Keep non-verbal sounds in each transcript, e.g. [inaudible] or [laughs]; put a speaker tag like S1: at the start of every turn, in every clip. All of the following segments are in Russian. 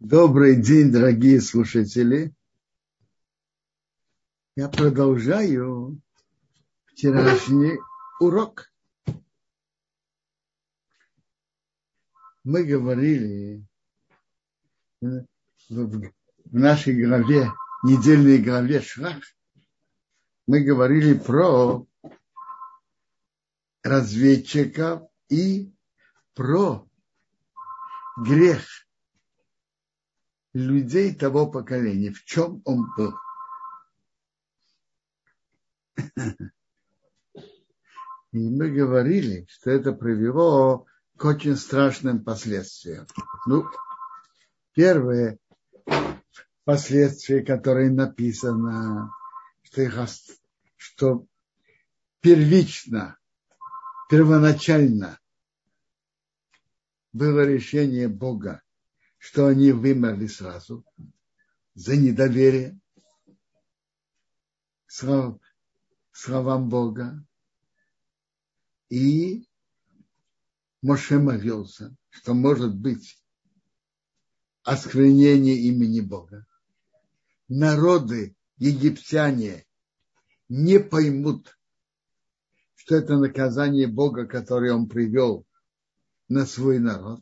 S1: Добрый день, дорогие слушатели. Я продолжаю вчерашний урок. Мы говорили в нашей главе, недельной главе Шрах, мы говорили про разведчиков и про грех людей того поколения. В чем он был? И мы говорили, что это привело к очень страшным последствиям. Ну, первое последствие, которое написано, что, их, что первично, первоначально было решение Бога что они вымерли сразу за недоверие слов, словам Бога. И Моше молился, что может быть осквернение имени Бога. Народы, египтяне, не поймут, что это наказание Бога, которое он привел на свой народ.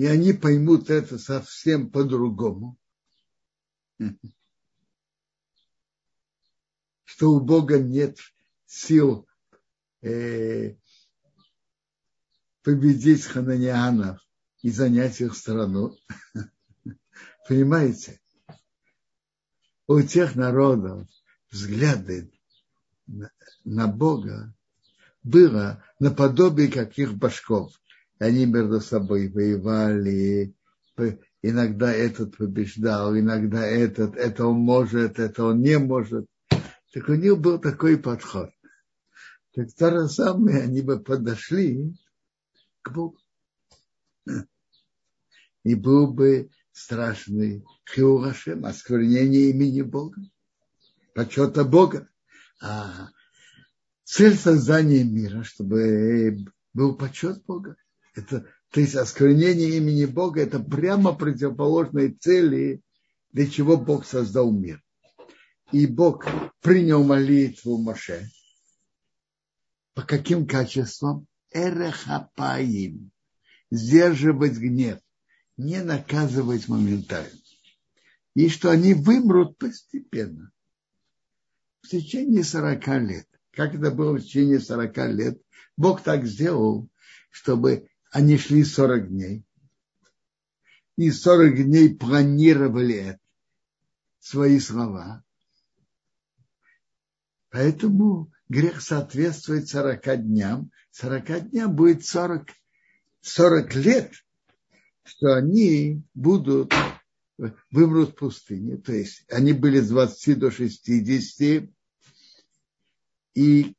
S1: И они поймут это совсем по-другому. Что у Бога нет сил э, победить хананианов и занять их страну. [laughs] Понимаете? У тех народов взгляды на, Бога было наподобие каких башков они между собой воевали, иногда этот побеждал, иногда этот, это он может, это он не может. Так у них был такой подход. Так то же самое они бы подошли к Богу. И был бы страшный хиурашем, осквернение имени Бога, почета Бога. А цель создания мира, чтобы был почет Бога. Это, то есть осквернение имени Бога – это прямо противоположной цели, для чего Бог создал мир. И Бог принял молитву Моше. По каким качествам? Эрехапаим. Сдерживать гнев. Не наказывать моментально. И что они вымрут постепенно. В течение 40 лет. Как это было в течение 40 лет? Бог так сделал, чтобы они шли 40 дней. И 40 дней планировали свои слова. Поэтому грех соответствует 40 дням. 40 дням будет 40, 40 лет, что они будут вымрут в пустыне. То есть они были с 20 до 60. И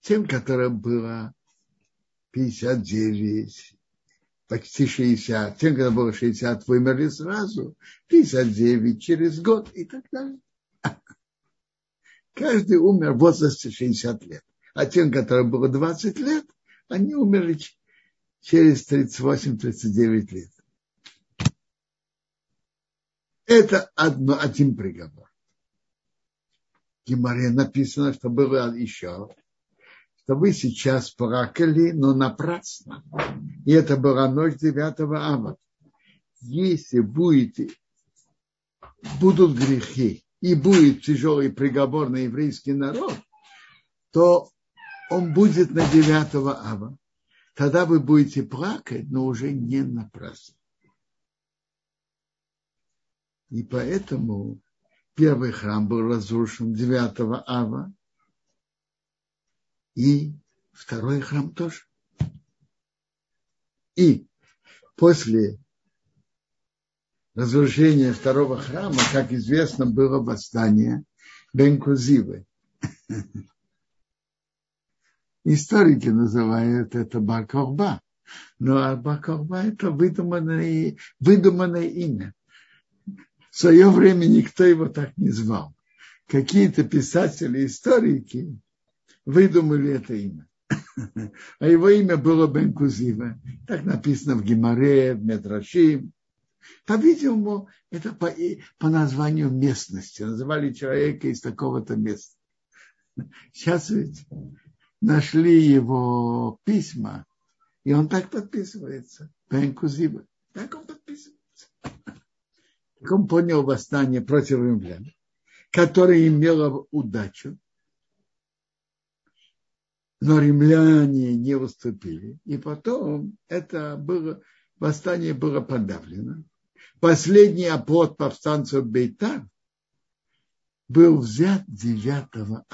S1: тем, которым было 59, почти 60. Тем, когда было 60, вымерли сразу. 59 через год и так далее. Каждый умер в возрасте 60 лет. А тем, которым было 20 лет, они умерли через 38-39 лет. Это одно, один приговор. В Гимаре написано, что было еще что вы сейчас плакали, но напрасно. И это была ночь 9 ава. Если будете, будут грехи и будет тяжелый приговор на еврейский народ, то он будет на 9 ава. Тогда вы будете плакать, но уже не напрасно. И поэтому первый храм был разрушен 9 ава, и второй храм тоже. И после разрушения второго храма, как известно, было восстание Бенкузивы. Историки называют это Бакорба. Но Бакорба это выдуманное, выдуманное имя. В свое время никто его так не звал. Какие-то писатели, историки выдумали это имя. [laughs] А его имя было Бен Кузива. Так написано в Гимаре, в Медрашим. По-видимому, это по, по названию местности. Называли человека из такого-то места. Сейчас ведь нашли его письма, и он так подписывается. Бен Кузива. Так он подписывается. Так он понял восстание против римлян, которое имело удачу но римляне не уступили. И потом это было, восстание было подавлено. Последний оплот повстанцев Бейтар был взят 9 ава.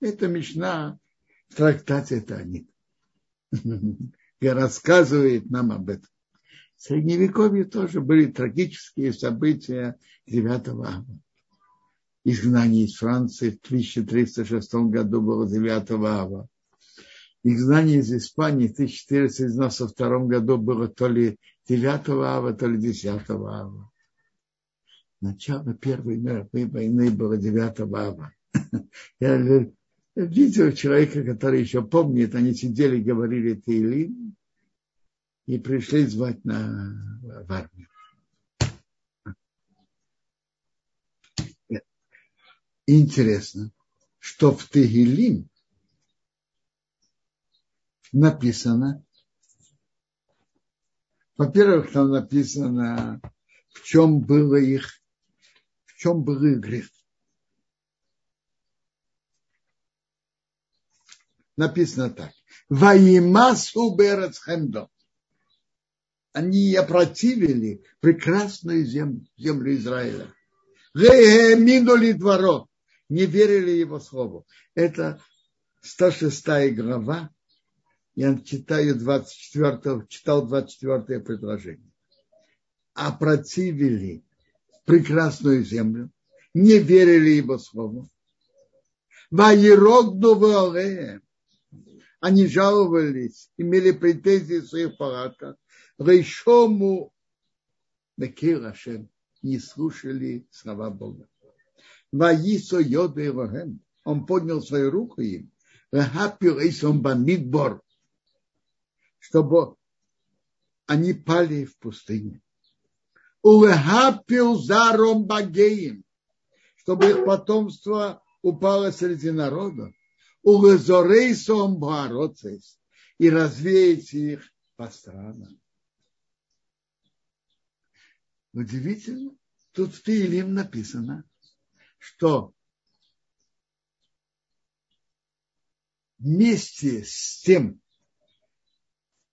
S1: Это Мишна в трактате Танит. И [laughs] рассказывает нам об этом. В Средневековье тоже были трагические события 9 ава. Изгнание из Франции в 1306 году было 9 ава изгнание из Испании в 1492 году было то ли 9 ава, то ли 10 ава. Начало Первой мировой войны было 9 ава. [laughs] Я видел человека, который еще помнит, они сидели, говорили Тейлин и пришли звать на, в армию. Интересно, что в Тегилим написано, во-первых, там написано, в чем было их, в чем был их грех. Написано так. Ваимасу берецхемдо. Они опротивили прекрасную землю, землю Израиля. Минули дворо. Не верили его слову. Это 106 глава, я читаю 24, читал 24 предложение. Опротивили прекрасную землю, не верили его слову. Они жаловались, имели претензии в своих палатах. Рейшому Мекир не слушали слова Бога. Ваисо йоды Он поднял свою руку им. Вахапил Исом Бамидбор чтобы они пали в пустыне. Улехапил заром багеем, чтобы их потомство упало среди народа. Улезорейсом баароцес и развеять их по странам. Удивительно, тут в Тиилим написано, что вместе с тем,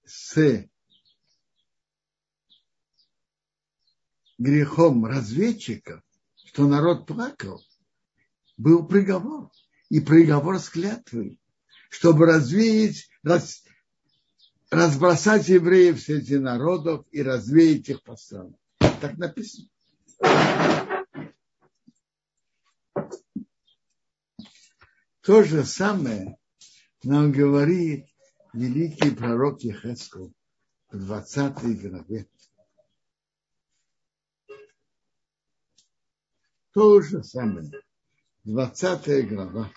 S1: с грехом разведчиков, что народ плакал, был приговор. И приговор с клятвой, чтобы развеять, раз, разбросать евреев среди народов и развеять их по странам. Так написано. То же самое нам говорит великий пророк Ехесков в 20 главе. То же самое. 20 глава.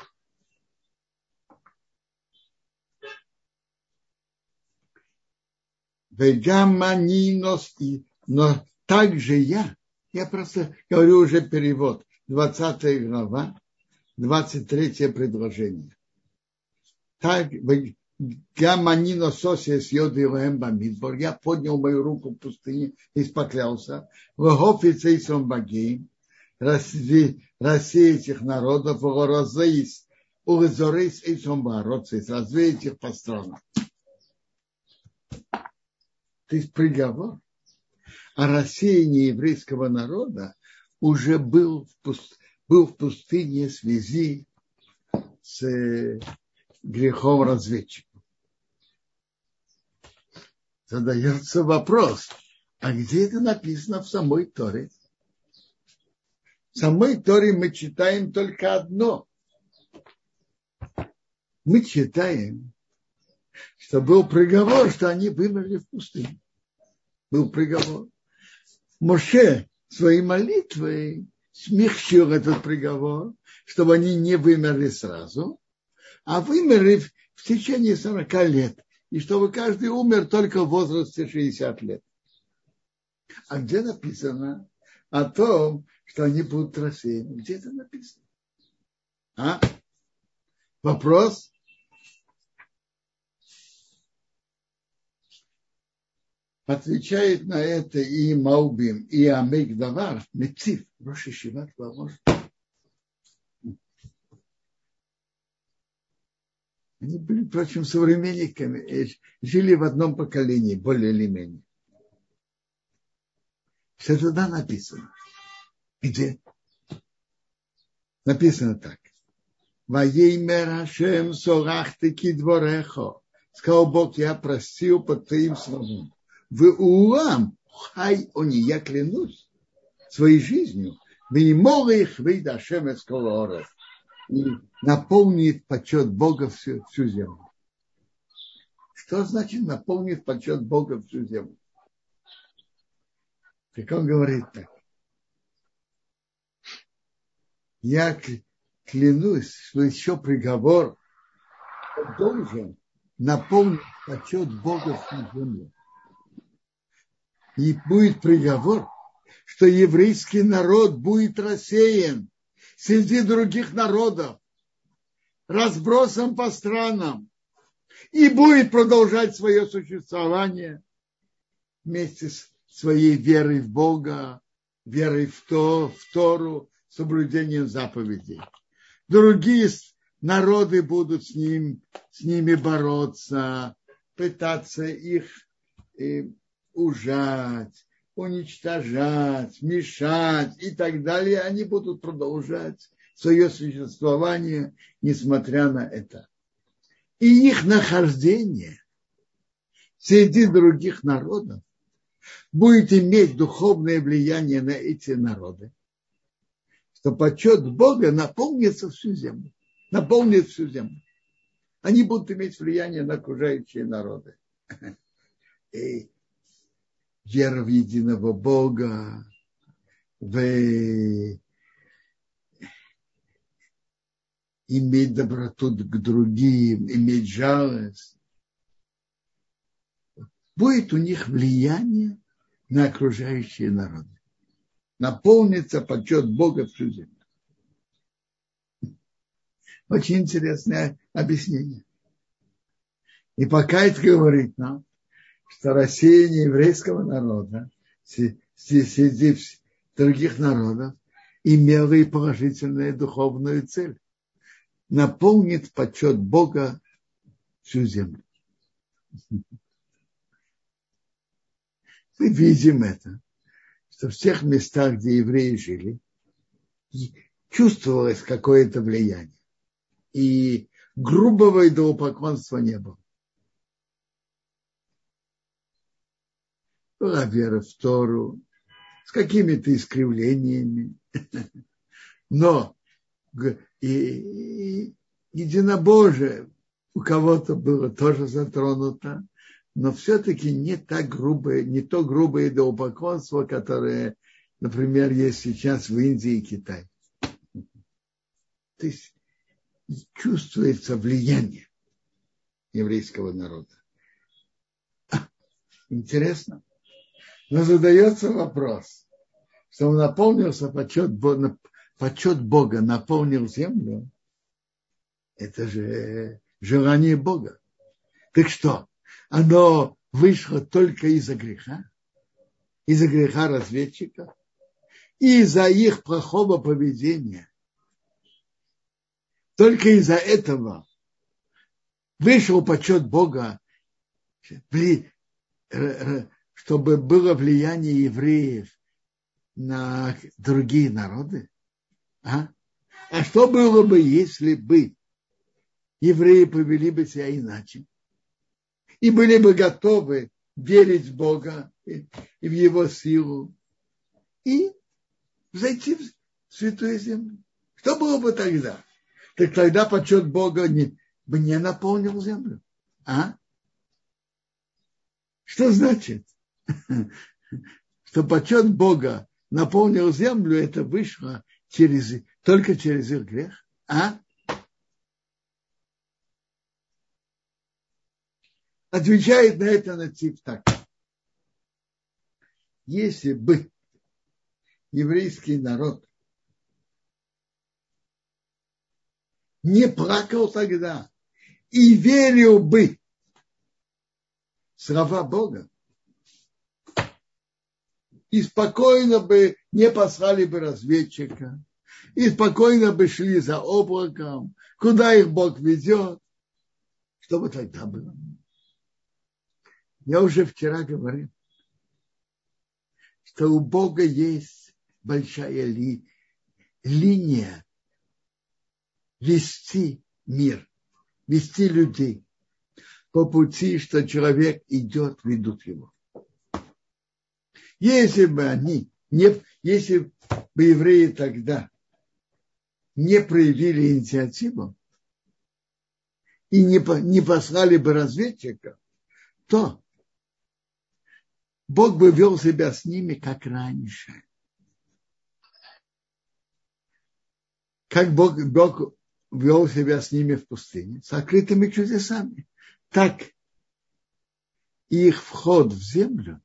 S1: Вегаманиности, но также я, я просто говорю уже перевод, 20 глава, 23 предложение. Так, Гаманина сосия с йоды бамидбор. Я поднял мою руку в пустыне и споклялся. Вагофице и сомбаги. Рассеять их народов. Разоис. Улизорис и сомбароцис. Развеять их по странам. То есть приговор о рассеянии еврейского народа уже был в, пуст... был в пустыне в связи с грехом разведчика. Задается вопрос, а где это написано в самой Торе? В самой Торе мы читаем только одно. Мы читаем, что был приговор, что они вымерли в пустыне. Был приговор. Моше своей молитвой смягчил этот приговор, чтобы они не вымерли сразу, а вымерли в течение 40 лет. И чтобы каждый умер только в возрасте 60 лет. А где написано о том, что они будут рассеяны? Где это написано? А? Вопрос? Отвечает на это и Маубим, и Амейк Давар, Мецив, Роши Шиват Они были, впрочем, современниками, жили в одном поколении, более или менее. Все туда написано. Где? Написано так. Ваеймер Хашем сорахты кидворехо. Сказал Бог, я простил под твоим словом. В улам хай они, я клянусь своей жизнью. Вы не их выйти Хашем из и наполнит почет Бога всю, всю землю. Что значит наполнит почет Бога всю землю? Так он говорит так. Я клянусь, что еще приговор должен наполнить почет Бога всю землю. И будет приговор, что еврейский народ будет рассеян среди других народов, разбросом по странам, и будет продолжать свое существование вместе с своей верой в Бога, верой в, то, в Тору, соблюдением заповедей. Другие народы будут с, ним, с ними бороться, пытаться их э, ужать, уничтожать, мешать и так далее, они будут продолжать свое существование, несмотря на это. И их нахождение среди других народов будет иметь духовное влияние на эти народы, что почет Бога наполнится всю землю, наполнит всю землю. Они будут иметь влияние на окружающие народы. [laughs] И вера в единого Бога, в иметь доброту к другим, иметь жалость. Будет у них влияние на окружающие народы. Наполнится почет Бога всю землю. Очень интересное объяснение. И пока это говорит нам, что рассеяние еврейского народа среди других народов имело и положительную духовную цель. Наполнит почет Бога всю землю. Мы видим это, что в тех местах, где евреи жили, чувствовалось какое-то влияние. И грубого идолопоклонства не было. Была вера в Тору, с какими-то искривлениями. Но и, и единобожие у кого-то было тоже затронуто, но все-таки не так грубое, не то грубое идолопоклонство, которое, например, есть сейчас в Индии и Китае. То есть чувствуется влияние еврейского народа. Интересно. Но задается вопрос, что он наполнился почет, почет Бога, наполнил землю. Это же желание Бога. Так что? Оно вышло только из-за греха, из-за греха разведчика, из-за их плохого поведения. Только из-за этого вышел почет Бога чтобы было влияние евреев на другие народы? А? а что было бы, если бы евреи повели бы себя иначе? И были бы готовы верить в Бога и в Его силу и зайти в святую землю. Что было бы тогда? Так тогда почет Бога не, бы не наполнил землю. А? Что значит? [laughs] что почет Бога наполнил землю, это вышло через, только через их грех. А? Отвечает на это Нациф так. Если бы еврейский народ не плакал тогда и верил бы слова Бога, и спокойно бы не послали бы разведчика, и спокойно бы шли за облаком, куда их Бог ведет, что бы тогда было? Я уже вчера говорил, что у Бога есть большая ли, линия вести мир, вести людей по пути, что человек идет, ведут его. Если бы они, не, если бы евреи тогда не проявили инициативу и не, не послали бы разведчиков, то Бог бы вел себя с ними, как раньше. Как Бог, Бог вел себя с ними в пустыне, с открытыми чудесами. Так их вход в землю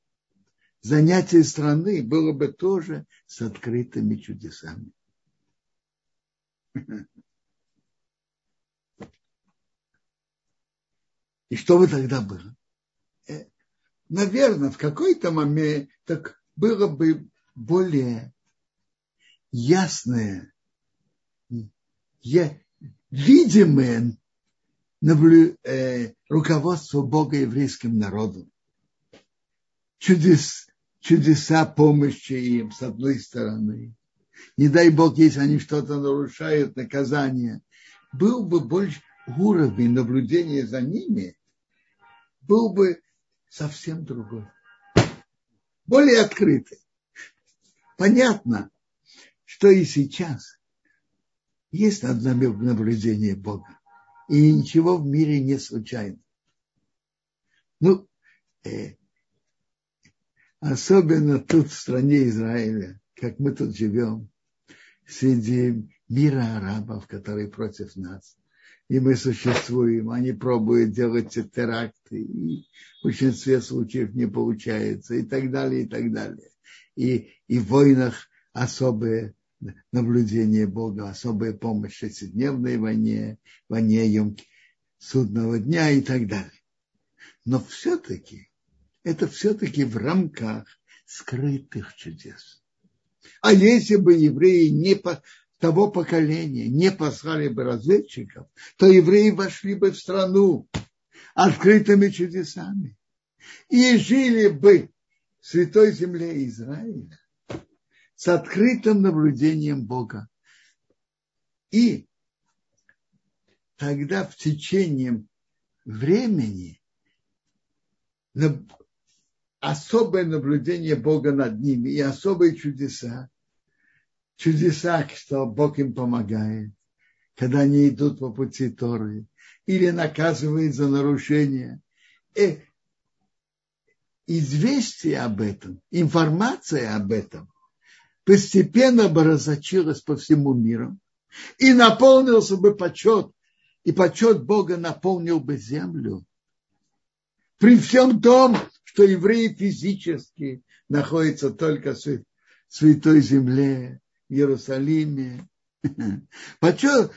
S1: занятие страны было бы тоже с открытыми чудесами. И что бы тогда было? Э, наверное, в какой-то момент так было бы более ясное, видимое э, руководство Бога еврейским народом. Чудес, чудеса помощи им, с одной стороны. Не дай Бог, если они что-то нарушают, наказание. Был бы больше уровень наблюдения за ними, был бы совсем другой. Более открытый. Понятно, что и сейчас есть одно наблюдение Бога. И ничего в мире не случайно. Ну, э, Особенно тут, в стране Израиля, как мы тут живем, среди мира арабов, которые против нас. И мы существуем, они пробуют делать теракты, и в большинстве случаев не получается, и так далее, и так далее. И, и в войнах особое наблюдение Бога, особая помощь в шестидневной войне, войне судного дня и так далее. Но все-таки это все-таки в рамках скрытых чудес. А если бы евреи не по, того поколения не послали бы разведчиков, то евреи вошли бы в страну открытыми чудесами и жили бы в святой земле Израиля с открытым наблюдением Бога. И тогда в течение времени особое наблюдение Бога над ними и особые чудеса. Чудеса, что Бог им помогает, когда они идут по пути Торы, или наказывает за нарушение. И э, известие об этом, информация об этом постепенно бы разочилась по всему миру и наполнился бы почет, и почет Бога наполнил бы землю. При всем том, что евреи физически находятся только в святой земле, в Иерусалиме. [laughs] Почему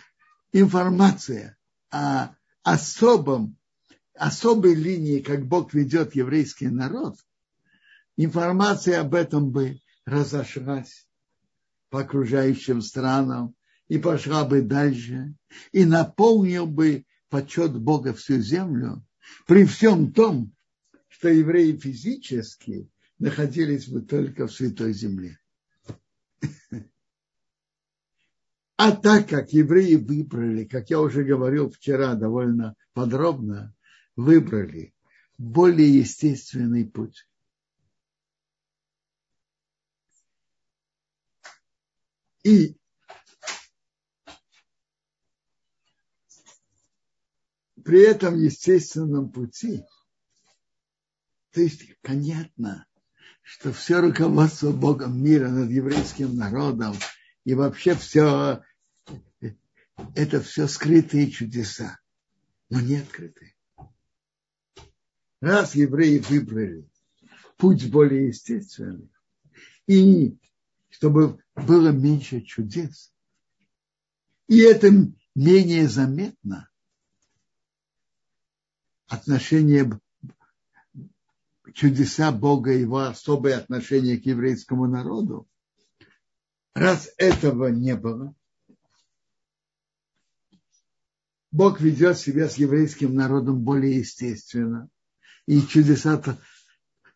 S1: информация о особом, особой линии, как Бог ведет еврейский народ, информация об этом бы разошлась по окружающим странам и пошла бы дальше, и наполнил бы почет Бога всю землю, при всем том, что евреи физически находились бы только в Святой Земле. А так как евреи выбрали, как я уже говорил вчера довольно подробно, выбрали более естественный путь. И при этом естественном пути то есть понятно, что все руководство Богом мира над еврейским народом и вообще все, это все скрытые чудеса, но не открытые. раз евреи выбрали путь более естественный, и чтобы было меньше чудес, и это менее заметно, отношение чудеса Бога, его особое отношение к еврейскому народу, раз этого не было, Бог ведет себя с еврейским народом более естественно, и чудеса -то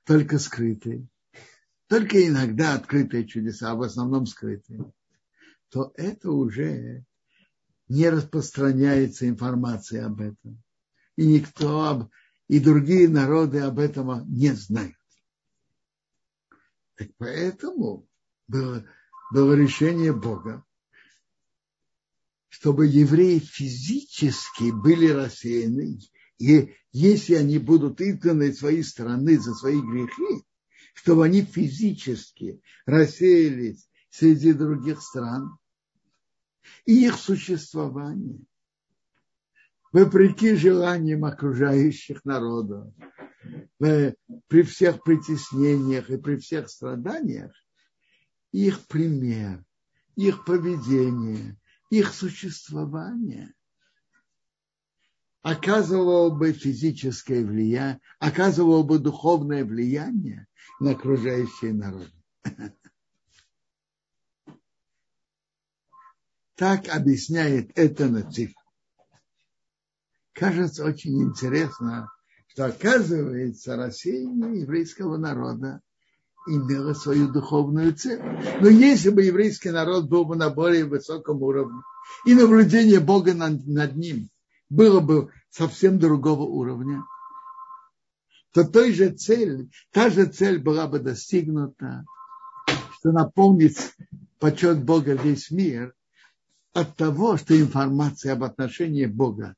S1: только скрытые, только иногда открытые чудеса, а в основном скрытые, то это уже не распространяется информация об этом. И никто, об, и другие народы об этом не знают. Так поэтому было, было решение Бога чтобы евреи физически были рассеяны, и если они будут изгнаны из своей страны за свои грехи, чтобы они физически рассеялись среди других стран, и их существование, вопреки желаниям окружающих народов, при всех притеснениях и при всех страданиях, их пример, их поведение, их существование оказывало бы физическое влияние, оказывало бы духовное влияние на окружающие народы. [laughs] Так объясняет это Нациф. Кажется очень интересно, что оказывается рассеяние еврейского народа имела свою духовную цель. Но если бы еврейский народ был бы на более высоком уровне, и наблюдение Бога над, над ним было бы совсем другого уровня, то той же цель, та же цель была бы достигнута, что наполнить почет Бога весь мир от того, что информация об отношении Бога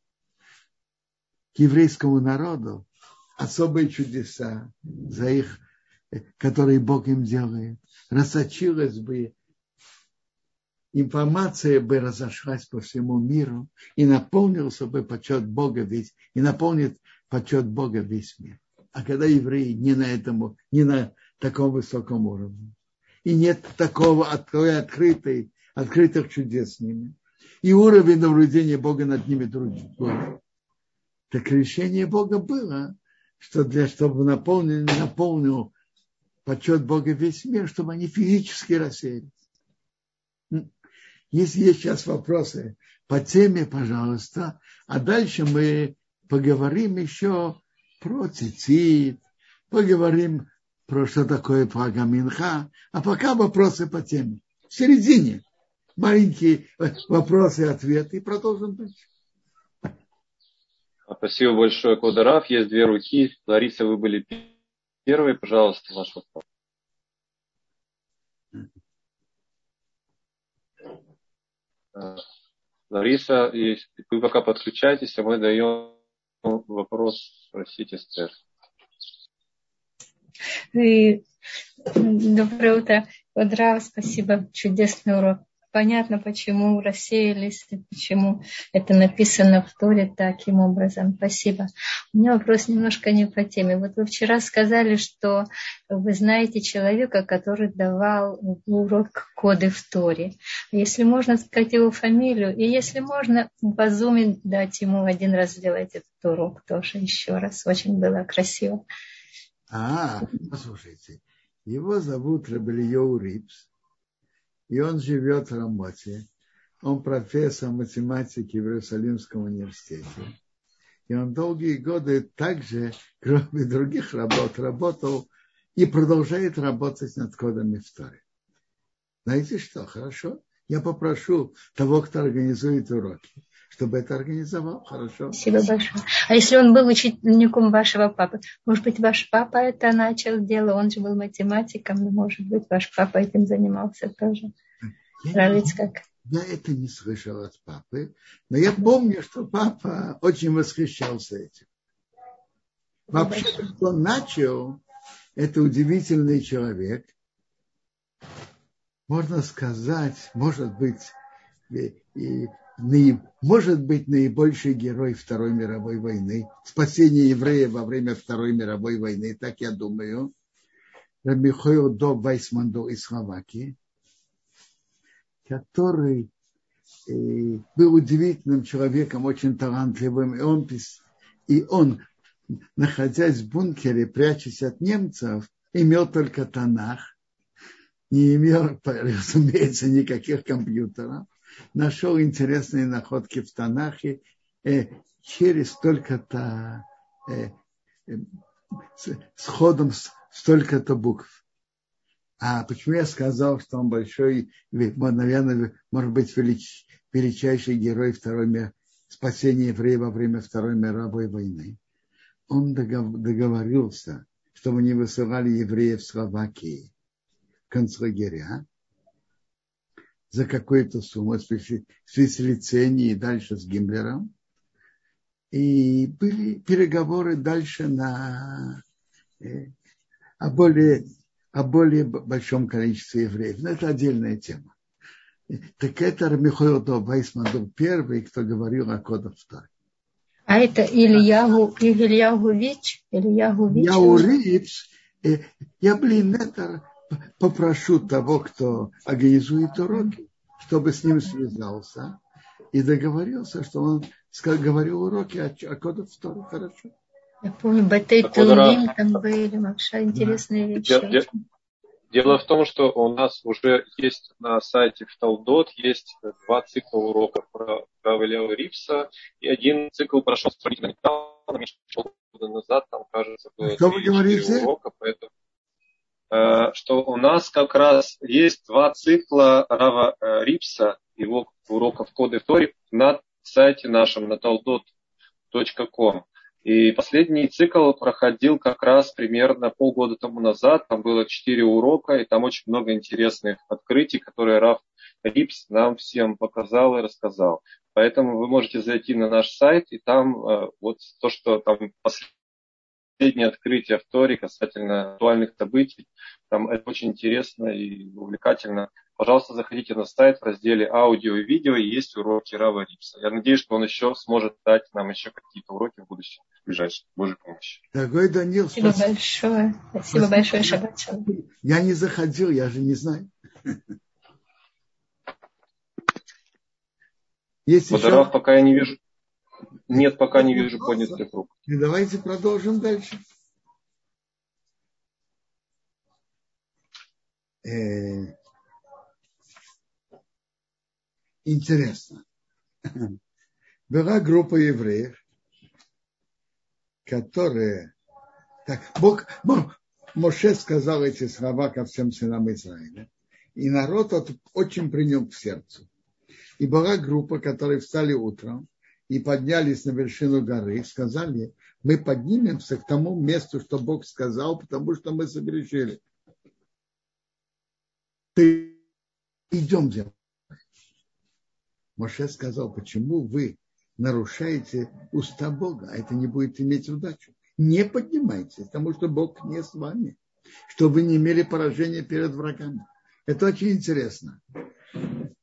S1: еврейскому народу, особые чудеса за их которые Бог им делает, рассочилась бы, информация бы разошлась по всему миру и наполнился бы почет Бога весь, и наполнит почет Бога весь мир. А когда евреи не на этом, не на таком высоком уровне, и нет такого такой открытой, открытых чудес с ними, и уровень наблюдения Бога над ними другой. Так решение Бога было, что для чтобы наполнил, наполнил почет Бога весь мир, чтобы они физически рассеялись. Если есть сейчас вопросы по теме, пожалуйста, а дальше мы поговорим еще про цицит, поговорим про что такое Пагаминха, а пока вопросы по теме. В середине маленькие вопросы и ответы, и продолжим дальше.
S2: Спасибо большое, Квадорав. Есть две руки. Лариса, вы были Первый, пожалуйста, ваш вопрос. Э, Лариса, вы пока подключаетесь, а мы даем вопрос спросить Эстер.
S3: Доброе утро. Бодрав, спасибо. Чудесный урок понятно, почему рассеялись, почему это написано в Торе таким образом. Спасибо. У меня вопрос немножко не по теме. Вот вы вчера сказали, что вы знаете человека, который давал урок коды в Торе. Если можно сказать его фамилию, и если можно по зуме дать ему один раз сделать этот урок тоже еще раз. Очень было красиво.
S1: А, послушайте, его зовут Рабельоу Рипс и он живет в Рамоте. Он профессор математики в Иерусалимском университете. И он долгие годы также, кроме других работ, работал и продолжает работать над кодами в Торе. Знаете что? Хорошо. Я попрошу того, кто организует уроки, чтобы это организовал. Хорошо.
S3: Спасибо большое. А если он был учеником вашего папы, может быть, ваш папа это начал дело, он же был математиком, но, может быть, ваш папа этим занимался тоже.
S1: Я, как? я это не слышал от папы, но я помню, что папа очень восхищался этим. Вообще, он начал, это удивительный человек. Можно сказать, может быть, и может быть наибольший герой Второй мировой войны, спасение евреев во время Второй мировой войны, так я думаю, Рабихойл До Вайсмандо из Словакии, который э, был удивительным человеком, очень талантливым, и он, и он, находясь в бункере, прячась от немцев, имел только Танах, не имел, [laughs] разумеется, никаких компьютеров, нашел интересные находки в Танахе э, через столько-то э, э, с, ходом столько-то букв. А почему я сказал, что он большой, наверное, может быть, велич, величайший герой Второй мира, спасения евреев во время Второй мировой войны? Он договорился, чтобы не высылали евреев в Словакии концлагеря, за какую-то сумму, с лицензией и дальше с Гиммлером. И были переговоры дальше на, э, о, более, о более большом количестве евреев. Но это отдельная тема. Так это Михаил Вайсман был первый, кто говорил о кодах вторых.
S3: А это Ильягу, Ильягу Вич? Ильягу
S1: Вич? Вич. Э, я, блин, это попрошу того, кто организует уроки, чтобы с ним связался и договорился, что он говорил уроки о, о кодах Торы. Хорошо.
S3: Я помню, Батей Тулим там были, вообще интересные вещи.
S2: Дело в том, что у нас уже есть на сайте в Талдот есть два цикла уроков про Гавелео Рипса, и один цикл прошел сравнительно недавно, года назад, там, кажется, было
S1: Что вы говорите?
S2: урока, поэтому что у нас как раз есть два цикла Рава э, Рипса, его уроков коды Тори на сайте нашем, на taldot.com. И последний цикл проходил как раз примерно полгода тому назад. Там было четыре урока, и там очень много интересных открытий, которые Раф Рипс нам всем показал и рассказал. Поэтому вы можете зайти на наш сайт, и там э, вот то, что там последний последнее открытие в Торе касательно актуальных событий. Там это очень интересно и увлекательно. Пожалуйста, заходите на сайт в разделе аудио и видео, и есть уроки Рава Рипса. Я надеюсь, что он еще сможет дать нам еще какие-то уроки в будущем, в ближайшем, Божьей помощи.
S1: Дорогой Данил,
S3: спасибо, спасибо. большое. Спасибо, спасибо большое, Шаббат
S1: Я не заходил, я же не знаю. [laughs]
S2: Есть еще... пока я не вижу. Нет, пока не вижу поднятых рук.
S1: И давайте продолжим дальше. Э, интересно. Была группа евреев, которые... Так, Бог, Моше сказал эти слова ко всем сынам Израиля. И народ очень принял к сердцу. И была группа, которые встали утром и поднялись на вершину горы, сказали, мы поднимемся к тому месту, что Бог сказал, потому что мы согрешили. Ты идем делать. Моше сказал, почему вы нарушаете уста Бога, а это не будет иметь удачу. Не поднимайтесь, потому что Бог не с вами, чтобы вы не имели поражения перед врагами. Это очень интересно.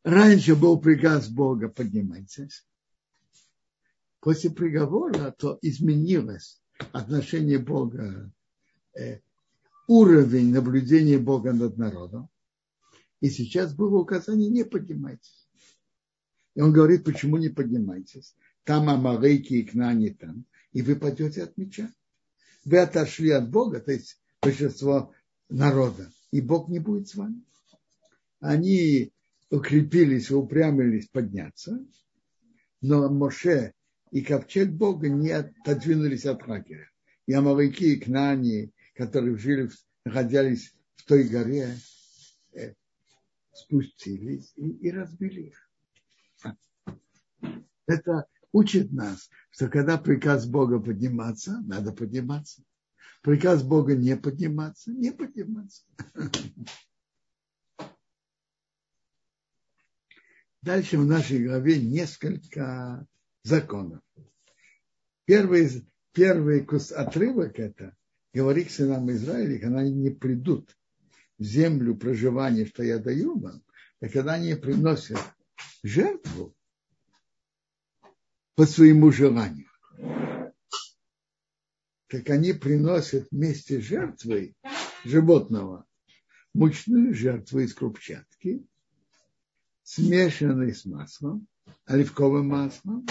S1: Раньше был приказ Бога, поднимайтесь после приговора, то изменилось отношение Бога, э, уровень наблюдения Бога над народом. И сейчас было указание не поднимайтесь. И он говорит, почему не поднимайтесь? Там Амалейки и Кнани там, и вы пойдете от меча. Вы отошли от Бога, то есть большинство народа, и Бог не будет с вами. Они укрепились, упрямились подняться, но Моше и ковчег Бога не отодвинулись от лагеря. И Амалыки и Кнани, которые жили, находились в той горе, э, спустились и, и разбили их. Это учит нас, что когда приказ Бога подниматься, надо подниматься. Приказ Бога не подниматься, не подниматься. Дальше в нашей главе несколько законов. Первый, первый отрывок это говорит сынам Израиля, когда они не придут в землю проживания, что я даю вам, и когда они приносят жертву, по своему желанию. Так они приносят вместе с жертвой животного мучную жертву из крупчатки, смешанной с маслом, оливковым маслом,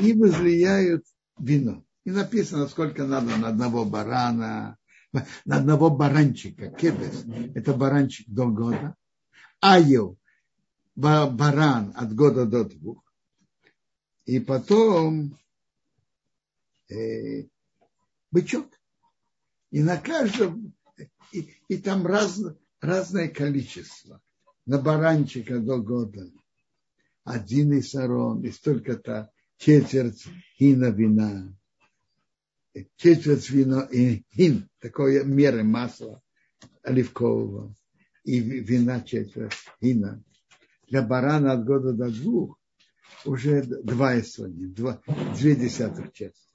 S1: и возлияют вино. И написано, сколько надо на одного барана, на одного баранчика, кедес, это баранчик до года, аю, баран от года до двух, и потом э, бычок. И на каждом, и, и там раз, разное количество. На баранчика до года. Один и сарон, и столько-то четверть хина вина. Четверть вина и хин, такое меры масла оливкового. И вина четверть хина. Для барана от года до двух уже два исони, два, две десятых части.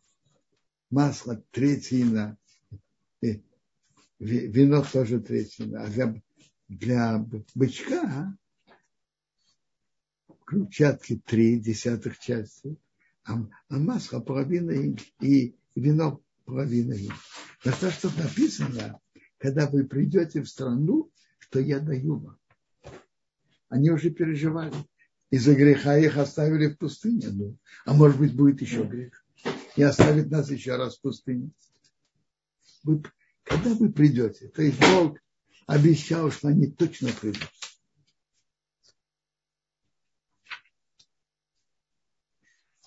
S1: Масло третьина, вино тоже третьина. А для, для бычка крупчатки три десятых части, а, а масло половина и, и вино половина им. На то, что написано, когда вы придете в страну, что я даю вам. Они уже переживали. Из-за греха их оставили в пустыне. Ну, а может быть, будет еще грех. И оставит нас еще раз в пустыне. Вы, когда вы придете, то есть Бог обещал, что они точно придут.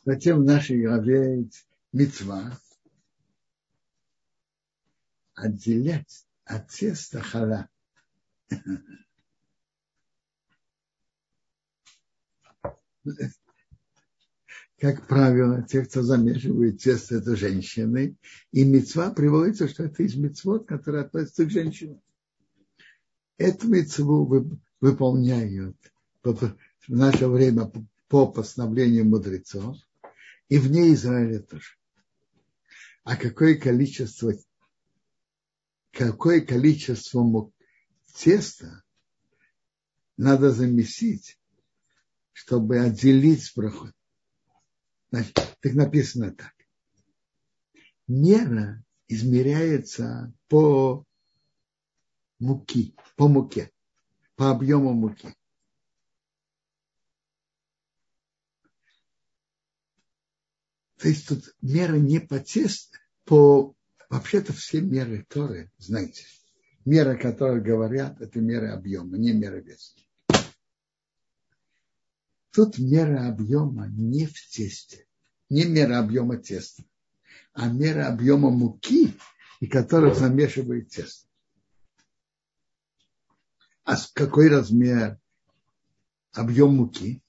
S1: Затем нашей главе мецва отделять от теста хала. Как правило, те, кто замешивает тесто, это женщины. И мецва приводится, что это из мецвод, которые относятся к женщинам. Эту мецву выполняют в наше время по постановлению мудрецов, и вне Израиля тоже. А какое количество, какое количество теста надо замесить, чтобы отделить проход. Так написано так. Мера измеряется по муки, по муке, по объему муки. То есть тут мера не по тесту, по вообще-то все меры Торы, знаете, меры, которые говорят, это меры объема, не меры веса. Тут мера объема не в тесте, не мера объема теста, а мера объема муки, и которая замешивает тесто. А какой размер объем муки?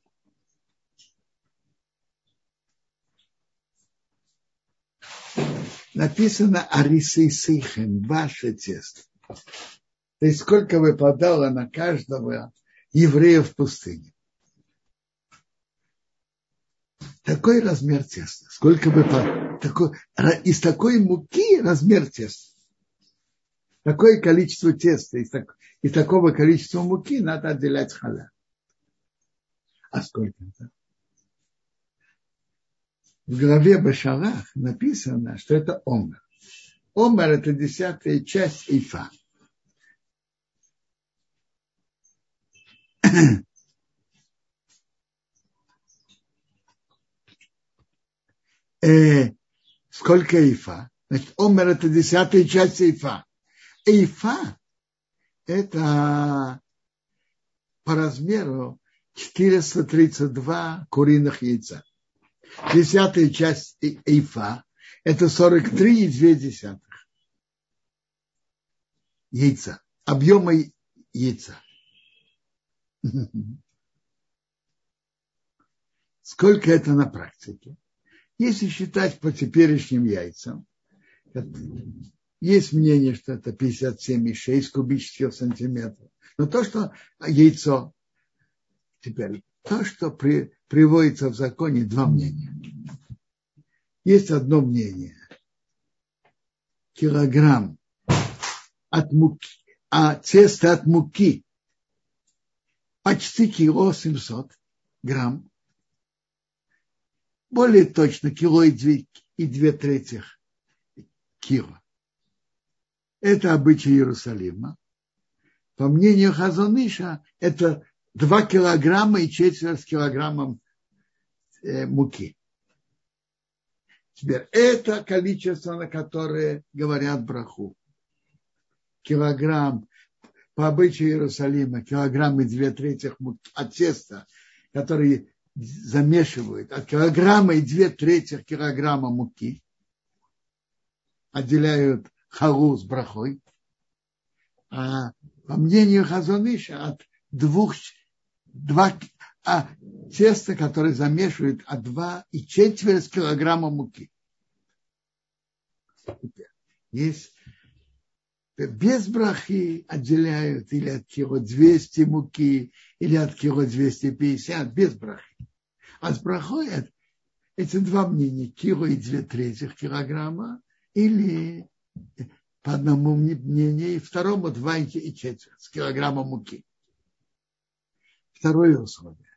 S1: Написано Арисы Сейхен, ваше тесто. То есть сколько выпадало на каждого еврея в пустыне. такой размер теста. Сколько по, такой, из такой муки размер теста. Такое количество теста, из, так, из такого количества муки надо отделять халя. А сколько это? В главе Башалах написано, что это омер. Омер – это десятая часть ифа. э, сколько ифа? Значит, омер это десятая часть ифа. Ифа это по размеру 432 куриных яйца. Десятая часть ифа это 43 и 2 десятых яйца. Объема яйца. Сколько это на практике? Если считать по теперешним яйцам, есть мнение, что это 57,6 кубических сантиметров. Но то, что яйцо, теперь, то, что при, приводится в законе, два мнения. Есть одно мнение. Килограмм от муки, а тесто от муки почти кило 700 грамм более точно кило и две, и две трети кило. Это обычай Иерусалима. По мнению Хазоныша, это 2 килограмма и четверть килограмма э, муки. Теперь это количество, на которое говорят браху. Килограмм, по обычаю Иерусалима, килограмм и две трети от теста, которые замешивают от килограмма и две трети килограмма муки, отделяют халу с брахой, а по мнению Хазоныша от двух, два, а тесто, которое замешивают от два и четверть килограмма муки. Есть без брахи отделяют или от кило 200 муки, или от кило 250, без брахи. А с брахой эти два мнения, кило и две трети килограмма, или по одному мнению, и второму два и четверть килограмма муки. Второе условие.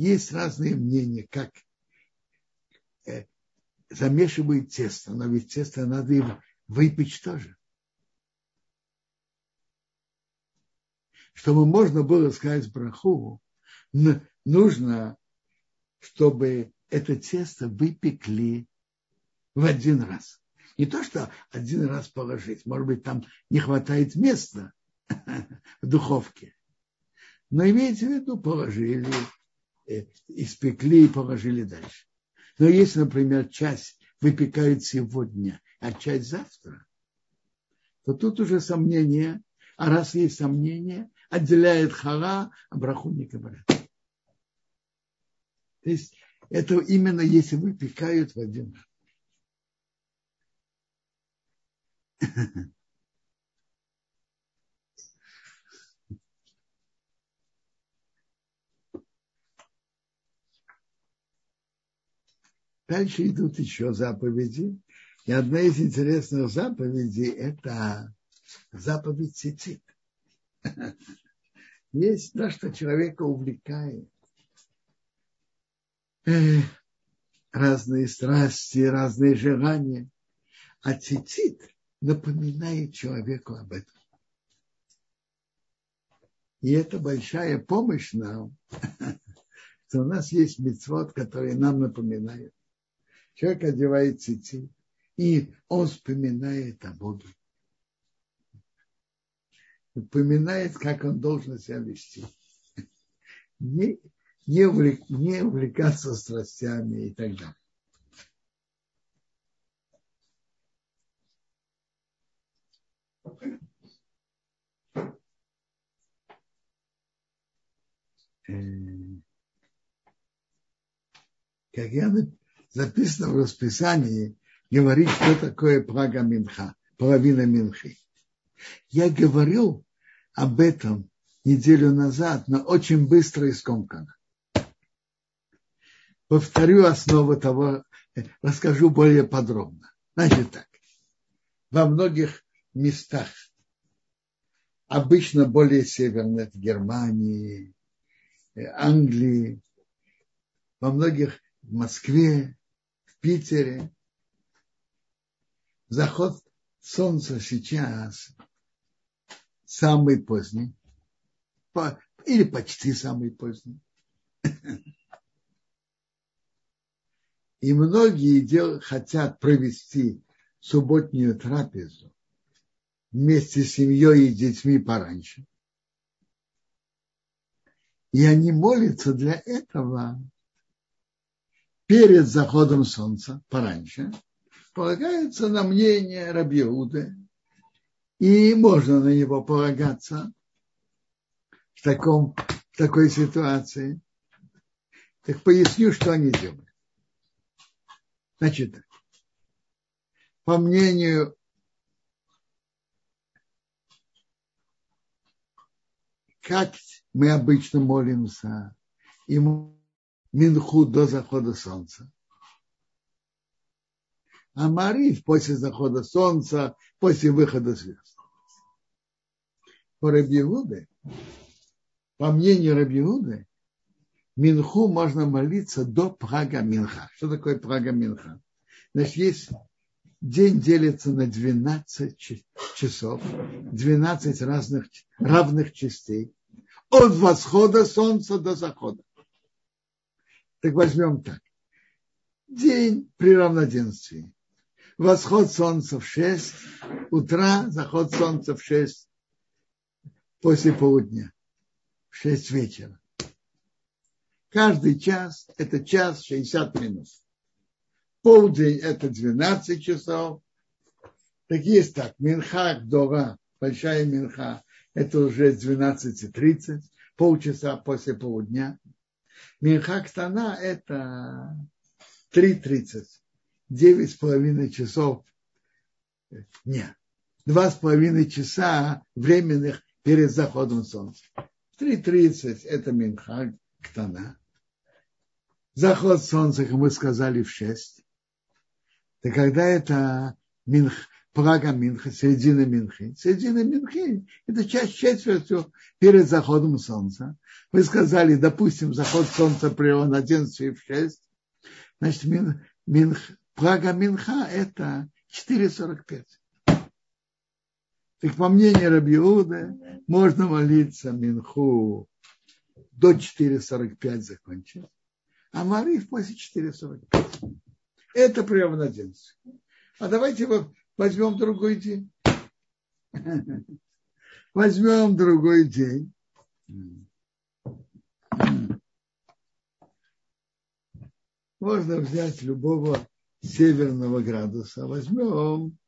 S1: Есть разные мнения, как э, замешивают тесто, но ведь тесто надо его выпечь тоже. Чтобы можно было сказать браху, нужно, чтобы это тесто выпекли в один раз. Не то, что один раз положить, может быть, там не хватает места [laughs] в духовке. Но имеется в виду, положили, испекли и положили дальше. Но если, например, часть выпекают сегодня, а часть завтра, то тут уже сомнение, а раз есть сомнение, отделяет хала, а браху не говорят. То есть это именно если выпекают в один Дальше идут еще заповеди. И одна из интересных заповедей – это заповедь цицит. [laughs] Есть то, что человека увлекает. Разные страсти, разные желания. А цицит напоминает человеку об этом. И это большая помощь нам, [laughs] что у нас есть мецвод, который нам напоминает. Человек одевает цицит, и он вспоминает о Боге. Упоминает, как он должен себя вести. Не, не, увлек, не увлекаться страстями и так далее. Э, как я записано в расписании, говорит, что такое прага Минха, половина Минхи. Я говорил об этом неделю назад, но очень быстро и скомканно. Повторю основу того, расскажу более подробно. Значит так, во многих местах, обычно более северных, Германии, Англии, во многих в Москве, Питере. Заход солнца сейчас самый поздний, или почти самый поздний. [laughs] И многие дел, хотят провести субботнюю трапезу вместе с семьей и детьми пораньше. И они молятся для этого перед заходом солнца, пораньше, полагаются на мнение Рабиуды, и можно на него полагаться в, таком, в такой ситуации. Так поясню, что они делают. Значит, по мнению как мы обычно молимся, ему Минху до захода солнца. А Мариф после захода солнца, после выхода звезд. По Рабиуде, по мнению Рабиуды, Минху можно молиться до Прага Минха. Что такое Прага Минха? Значит, есть день делится на 12 часов, 12 разных, равных частей, от восхода солнца до захода. Так возьмем так. День при равноденствии. Восход солнца в 6 утра, заход солнца в 6 после полудня, в 6 вечера. Каждый час – это час 60 минут. Полдень – это 12 часов. Так есть так, Минха, Дора, большая Минха – это уже 12.30, полчаса после полудня. Минха Ктана – это 3.30, 9,5 часов дня. Два с половиной часа временных перед заходом солнца. 3.30 – это Минха Ктана. Заход солнца, как мы сказали, в 6. Так когда это Минх, Прага Минха, середина Минхи. Середина Минхи – это часть четвертью перед заходом солнца. Вы сказали, допустим, заход солнца при он 11 в 6. Значит, Мин, Минх, Прага Минха – это 4,45. Так по мнению Рабиуда, можно молиться Минху до 4,45 закончить, а Мариф после 4,45. Это прием на А давайте вот возьмем другой день. Возьмем другой день. Можно взять любого северного градуса. Возьмем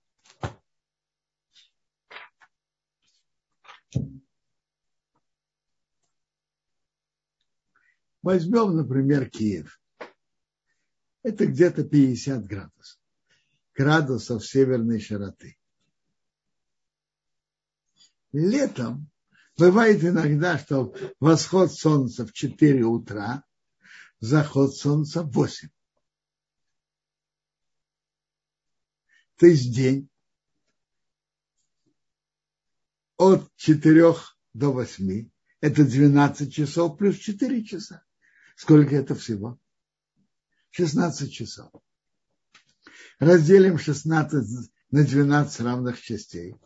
S1: Возьмем, например, Киев. Это где-то 50 градусов. Градусов северной широты. Летом бывает иногда, что восход солнца в 4 утра, заход солнца в 8. То есть день от 4 до 8. Это 12 часов плюс 4 часа. Сколько это всего? 16 часов. Разделим 16 на 12 равных частей.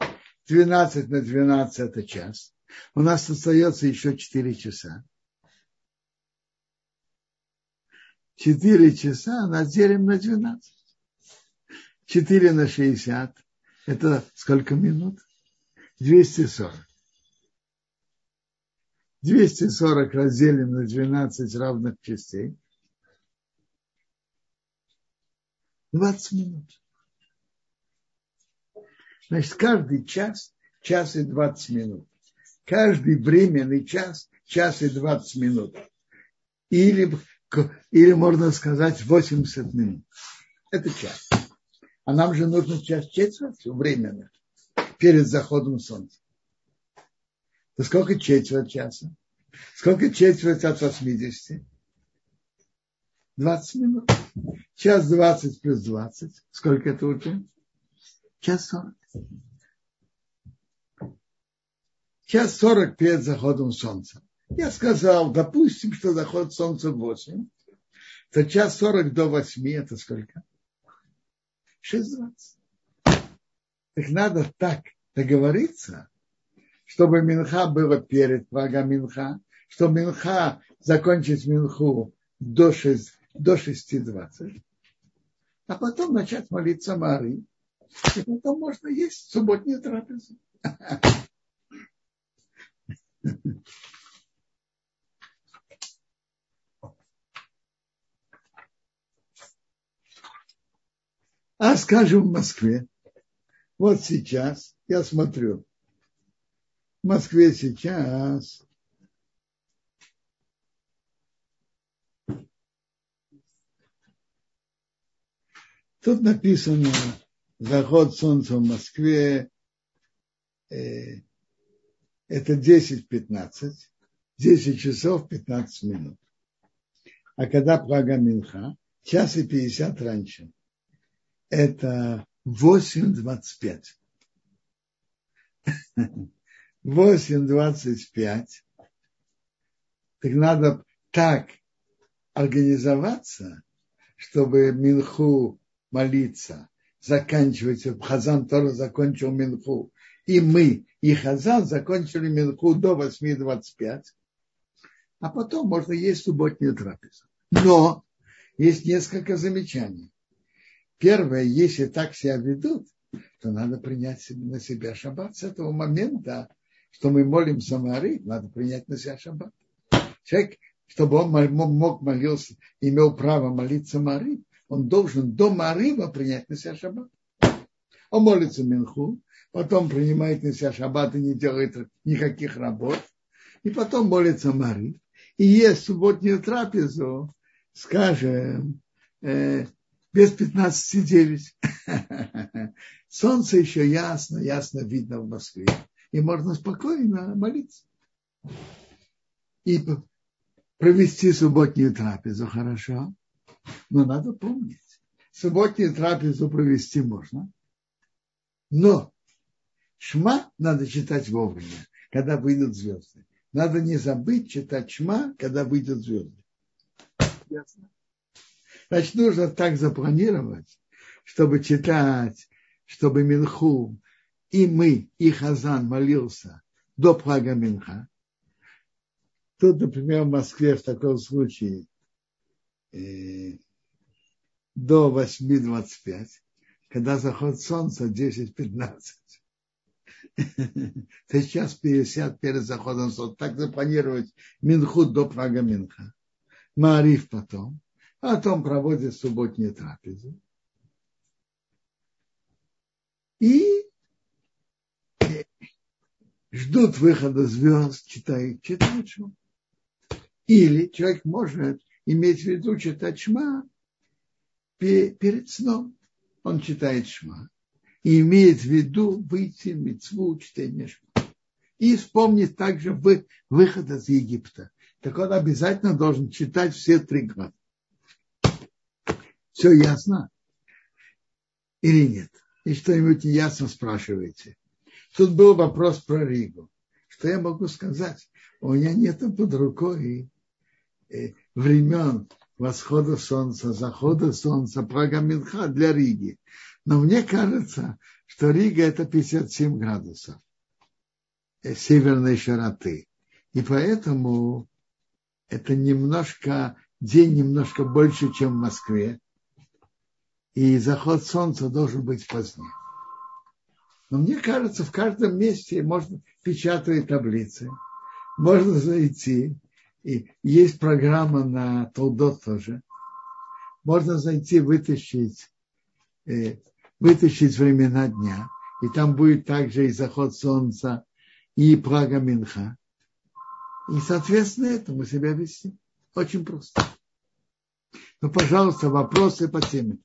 S1: 12 на 12 это час. У нас остается еще 4 часа. 4 часа разделим на 12. 4 на 60. Это сколько минут? 240. 240 разделим на 12 равных частей. 20 минут. Значит, каждый час, час и 20 минут. Каждый временный час, час и 20 минут. Или, или можно сказать 80 минут. Это час. А нам же нужно час четверть временно, перед заходом солнца. То сколько четверть часа? Сколько четверть от 80? 20 минут. Час 20 плюс 20. Сколько это уже? Час 40. Час 40 перед заходом солнца. Я сказал, допустим, что заход солнца 8, то час 40 до 8 это сколько? 6.20. Так надо так договориться, чтобы Минха было перед Прага Минха, чтобы Минха закончить Минху до 6, до 6.20, а потом начать молиться Марии. И потом можно есть субботнюю трапезу. А скажем в Москве, вот сейчас я смотрю, в Москве сейчас Тут написано заход солнца в Москве э, это 10-15, 10 часов 15 минут. А когда Прага Минха, час и 50 раньше, это 8.25. 8.25. Так надо так организоваться, чтобы Минху молиться, заканчивать, Хазан тоже закончил Минху, и мы, и Хазан закончили Минху до 8.25, а потом можно есть субботнюю трапезу. Но есть несколько замечаний. Первое, если так себя ведут, то надо принять на себя шаббат с этого момента, что мы молимся Мари, надо принять на себя шаббат. Человек, чтобы он мог молиться, имел право молиться Мари, он должен до Марива принять на себя шаббат. Он молится Минху, потом принимает на себя шаббат и не делает никаких работ, и потом молится Мари, и ест субботнюю трапезу, скажем, э, без 15,9. [laughs] Солнце еще ясно, ясно видно в Москве. И можно спокойно молиться. И провести субботнюю трапезу хорошо. Но надо помнить, субботнюю трапезу провести можно. Но шма надо читать вовремя, когда выйдут звезды. Надо не забыть читать шма, когда выйдут звезды. Ясно? Значит, нужно так запланировать, чтобы читать, чтобы Минху и мы, и Хазан молился до Прага Минха. Тут, например, в Москве в таком случае до 8.25, когда заход солнца 10.15. [laughs] Сейчас 50 перед заходом солнца. Так запланировать Минху до Прага Минха. Мариф потом а потом проводят субботние трапезы. И ждут выхода звезд, читают, читают. Или человек может иметь в виду читать шма перед сном. Он читает шма и имеет в виду выйти в митцву чтения шма. И вспомнить также выход из Египта. Так он обязательно должен читать все три главы. Все ясно? Или нет? И что-нибудь ясно спрашиваете. Тут был вопрос про Ригу. Что я могу сказать? У меня нет под рукой э, времен восхода солнца, захода солнца, Прага Минха для Риги. Но мне кажется, что Рига это 57 градусов э, северной широты. И поэтому это немножко, день немножко больше, чем в Москве и заход солнца должен быть позднее. Но мне кажется, в каждом месте можно печатать таблицы, можно зайти, и есть программа на Толдот тоже. Можно зайти, вытащить, э, вытащить времена дня, и там будет также и заход солнца, и Прага Минха. И, соответственно, этому себя вести. Очень просто. Ну, пожалуйста, вопросы по теме.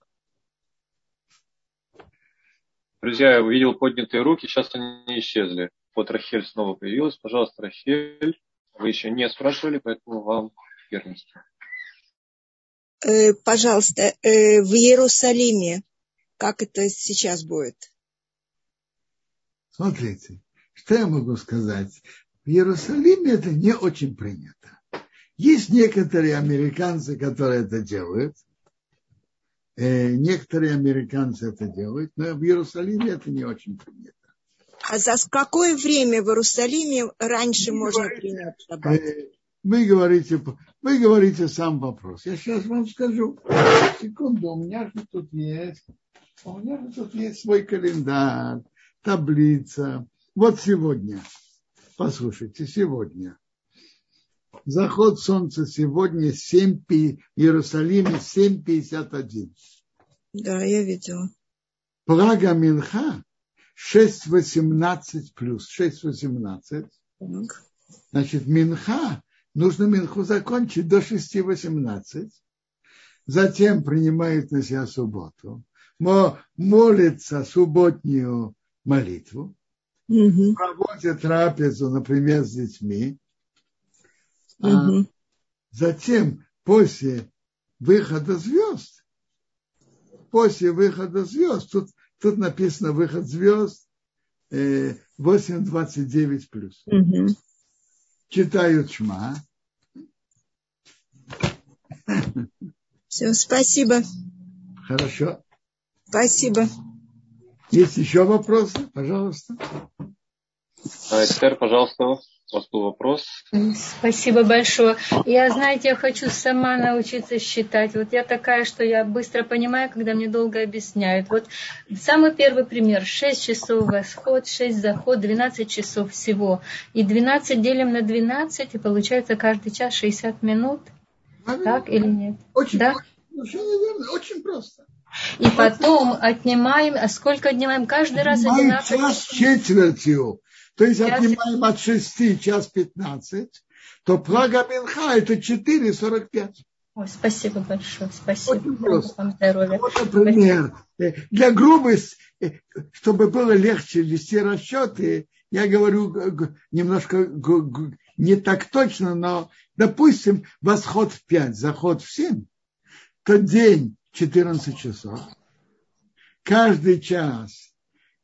S2: Друзья, я увидел поднятые руки, сейчас они исчезли. Вот Рахель снова появилась. Пожалуйста, Рахель, вы еще не спрашивали, поэтому вам первенство.
S4: Э, пожалуйста, э, в Иерусалиме, как это сейчас будет?
S1: Смотрите, что я могу сказать? В Иерусалиме это не очень принято. Есть некоторые американцы, которые это делают – Э, некоторые американцы это делают, но в Иерусалиме это не очень принято.
S4: А за какое время в Иерусалиме раньше вы можно говорите, принять шаббат? Э,
S1: вы говорите, вы говорите сам вопрос. Я сейчас вам скажу. Секунду, у меня же тут есть, у меня же тут есть свой календарь, таблица. Вот сегодня, послушайте, сегодня. Заход солнца сегодня 7, в Иерусалиме 7.51.
S4: Да, я видела.
S1: Прага Минха 6.18 плюс 6.18. Значит, Минха, нужно Минху закончить до 6.18. Затем принимает на себя субботу. Молится субботнюю молитву. Угу. Проводит трапезу, например, с детьми. А затем, после выхода звезд, после выхода звезд, тут, тут написано выход звезд э, 8.29 плюс. Угу. Читают шма.
S4: Все, спасибо.
S1: Хорошо.
S4: Спасибо.
S1: Есть еще вопросы? Пожалуйста.
S2: А, Эстер, пожалуйста, у вас был вопрос.
S3: Спасибо большое. Я, знаете, я хочу сама научиться считать. Вот я такая, что я быстро понимаю, когда мне долго объясняют. Вот самый первый пример. 6 часов восход, 6 заход, 12 часов всего. И 12 делим на 12, и получается каждый час 60 минут. Так или нет?
S1: Очень,
S3: да?
S1: очень, верно, очень просто.
S3: И потом отнимаем, а сколько отнимаем? Каждый раз
S1: Отнимаем
S3: одинаково.
S1: час четвертью. То есть отнимаем от 6 час 15, то Прага Минха это 4,45.
S3: Ой, спасибо большое. Спасибо.
S1: Просто.
S3: Вам здоровья.
S1: Вот, например, э, для грубости, э, чтобы было легче вести расчеты, я говорю немножко не так точно, но, допустим, восход в 5, заход в 7, то день 14 часов. Каждый час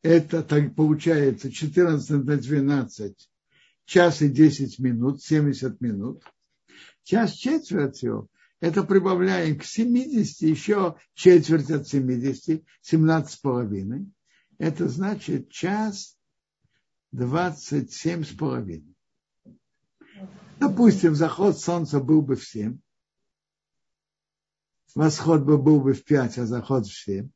S1: это так получается 14 на 12, час и 10 минут, 70 минут. Час четвертью это прибавляем к 70, еще четверть от 70, 17 с половиной. Это значит час 27 с половиной. Допустим, заход солнца был бы в 7, восход бы был бы в 5, а заход в 7,